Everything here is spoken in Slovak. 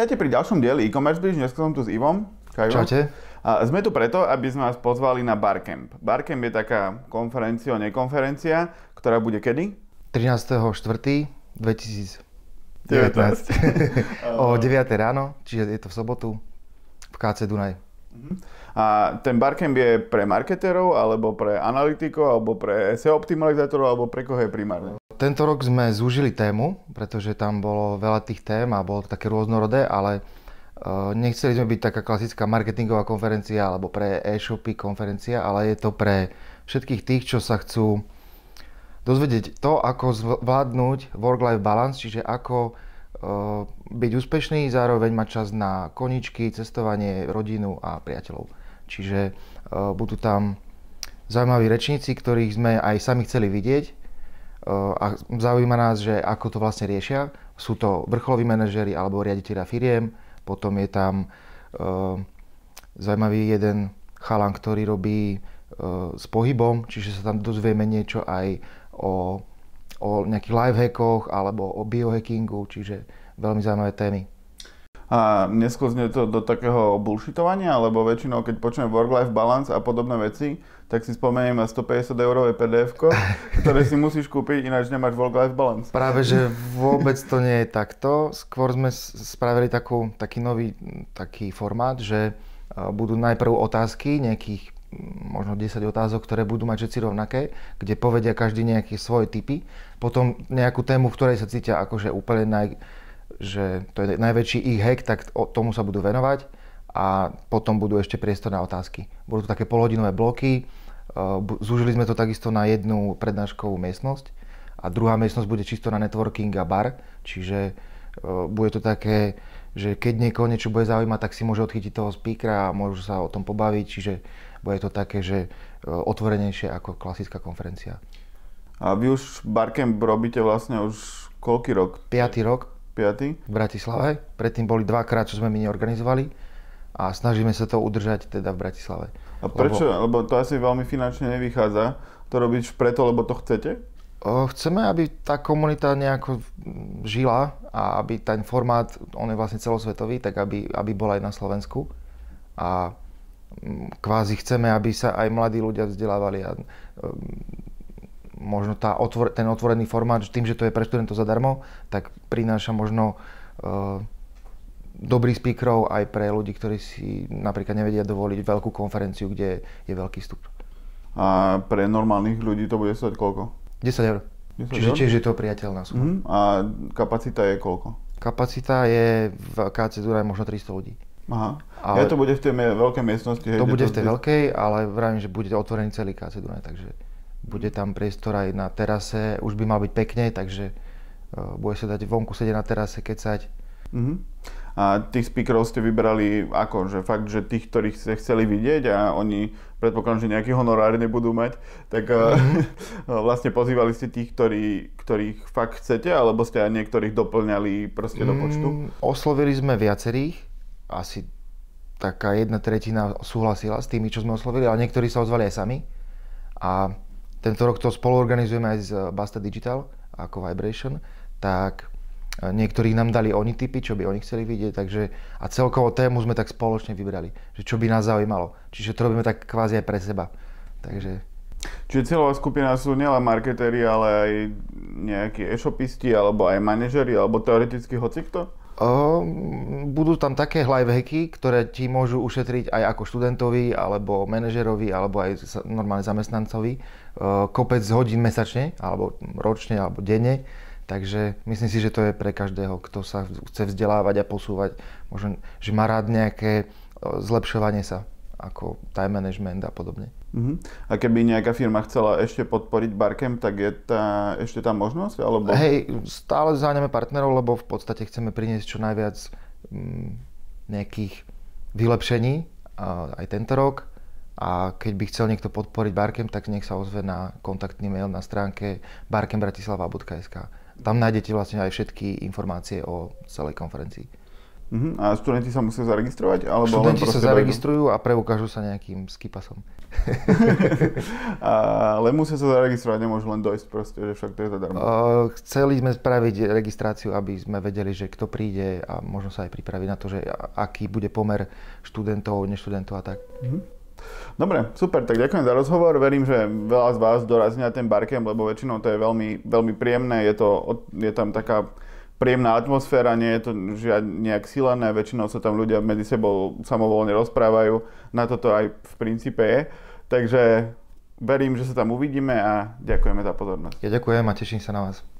Vítajte pri ďalšom dieli e-commerce bridge. Dnes som tu s Ivom. Kajvo. Čaute. A sme tu preto, aby sme vás pozvali na Barcamp. Barcamp je taká konferencia, nekonferencia, ktorá bude kedy? 13.4.2019. o 9 ráno, čiže je to v sobotu v KC Dunaj. Uh-huh. A ten Barcamp je pre marketerov, alebo pre analytikov, alebo pre SEO optimalizátorov, alebo pre koho je primárne? Tento rok sme zúžili tému, pretože tam bolo veľa tých tém a bolo také rôznorodé, ale uh, nechceli sme byť taká klasická marketingová konferencia alebo pre e-shopy konferencia, ale je to pre všetkých tých, čo sa chcú dozvedieť to, ako zvládnuť work-life balance, čiže ako uh, byť úspešný, zároveň mať čas na koničky, cestovanie, rodinu a priateľov. Čiže uh, budú tam zaujímaví rečníci, ktorých sme aj sami chceli vidieť, a zaujíma nás, že ako to vlastne riešia. Sú to vrcholoví manažery alebo riaditeľia firiem, potom je tam uh, zaujímavý jeden chalan, ktorý robí uh, s pohybom, čiže sa tam dozvieme niečo aj o, o nejakých lifehackoch alebo o biohackingu, čiže veľmi zaujímavé témy. A nesklzne to do takého bullshitovania, lebo väčšinou, keď počujem work-life balance a podobné veci, tak si spomeniem na 150 eurové pdf ktoré si musíš kúpiť, ináč nemáš work-life balance. Práve, že vôbec to nie je takto. Skôr sme spravili takú, taký nový taký formát, že budú najprv otázky, nejakých možno 10 otázok, ktoré budú mať všetci rovnaké, kde povedia každý nejaké svoje typy, potom nejakú tému, v ktorej sa cítia akože úplne naj, že to je najväčší ich hack, tak tomu sa budú venovať a potom budú ešte priestor na otázky. Budú to také polhodinové bloky, zúžili sme to takisto na jednu prednáškovú miestnosť a druhá miestnosť bude čisto na networking a bar, čiže bude to také, že keď niekoho niečo bude zaujímať, tak si môže odchytiť toho speakera a môžu sa o tom pobaviť, čiže bude to také, že otvorenejšie ako klasická konferencia. A vy už Barcamp robíte vlastne už koľký rok? Piatý rok. 5. V Bratislave. Predtým boli dvakrát, čo sme my neorganizovali a snažíme sa to udržať teda v Bratislave. A prečo? Lebo, lebo to asi veľmi finančne nevychádza. To robíš preto, lebo to chcete? Chceme, aby tá komunita nejako žila a aby ten formát, on je vlastne celosvetový, tak aby, aby bol aj na Slovensku. A kvázi chceme, aby sa aj mladí ľudia vzdelávali a možno tá otvor, ten otvorený formát, tým, že to je pre študentov zadarmo, tak prináša možno uh, dobrých speakerov aj pre ľudí, ktorí si napríklad nevedia dovoliť veľkú konferenciu, kde je veľký vstup. A pre normálnych ľudí to bude stať koľko? 10 eur. 10 Čiže tiež je to priateľná suma. Uh-huh. A kapacita je koľko? Kapacita je v KC Dunaj možno 300 ľudí. Aha. Ale ja to bude v tej veľkej miestnosti? To bude v tej veľkej, ale vravím, že bude otvorený celý KC Dunaj, takže bude tam priestor aj na terase, už by mal byť pekne, takže uh, bude sa dať vonku sedieť na terase, kecať. Uh-huh. A tých speakerov ste vybrali ako? Že fakt, že tých, ktorých ste chceli vidieť a oni, predpokladám, že nejaký honorár nebudú mať, tak uh-huh. vlastne pozývali ste tých, ktorí, ktorých fakt chcete, alebo ste aj niektorých doplňali proste do počtu? Mm, oslovili sme viacerých, asi taká jedna tretina súhlasila s tými, čo sme oslovili, ale niektorí sa ozvali aj sami. A tento rok to spoluorganizujeme aj z Basta Digital ako Vibration, tak e, niektorí nám dali oni typy, čo by oni chceli vidieť, takže a celkovo tému sme tak spoločne vybrali, že čo by nás zaujímalo. Čiže to robíme tak kvázi aj pre seba. Takže... Čiže cieľová skupina sú nielen marketéri, ale aj nejakí e-shopisti, alebo aj manažeri, alebo teoreticky hocikto? Budú tam také hacky, ktoré ti môžu ušetriť aj ako študentovi, alebo manažerovi, alebo aj normálne zamestnancovi kopec hodín mesačne, alebo ročne, alebo denne. Takže myslím si, že to je pre každého, kto sa chce vzdelávať a posúvať. Možno, že má rád nejaké zlepšovanie sa ako time management a podobne. Uh-huh. A keby nejaká firma chcela ešte podporiť Barcamp, tak je tá, ešte tá možnosť? Alebo... Hej, stále záňame partnerov, lebo v podstate chceme priniesť čo najviac m, mm, nejakých vylepšení a, aj tento rok. A keď by chcel niekto podporiť Barcamp, tak nech sa ozve na kontaktný mail na stránke barkembratislava.sk. Tam nájdete vlastne aj všetky informácie o celej konferencii. Uh-huh. A študenti sa musia zaregistrovať? Alebo študenti sa zaregistrujú a preukážu sa nejakým skipasom. ale musia sa zaregistrovať, nemôžu len dojsť proste, že však to je zadarmo. Uh, chceli sme spraviť registráciu, aby sme vedeli, že kto príde a možno sa aj pripraviť na to, že aký bude pomer študentov, neštudentov a tak. Uh-huh. Dobre, super, tak ďakujem za rozhovor. Verím, že veľa z vás dorazí na ten barkem, lebo väčšinou to je veľmi, veľmi príjemné. Je, to, je tam taká príjemná atmosféra, nie je to žiadne nejak silené, väčšinou sa tam ľudia medzi sebou samovolne rozprávajú, na toto aj v princípe je. Takže verím, že sa tam uvidíme a ďakujeme za pozornosť. Ja ďakujem a teším sa na vás.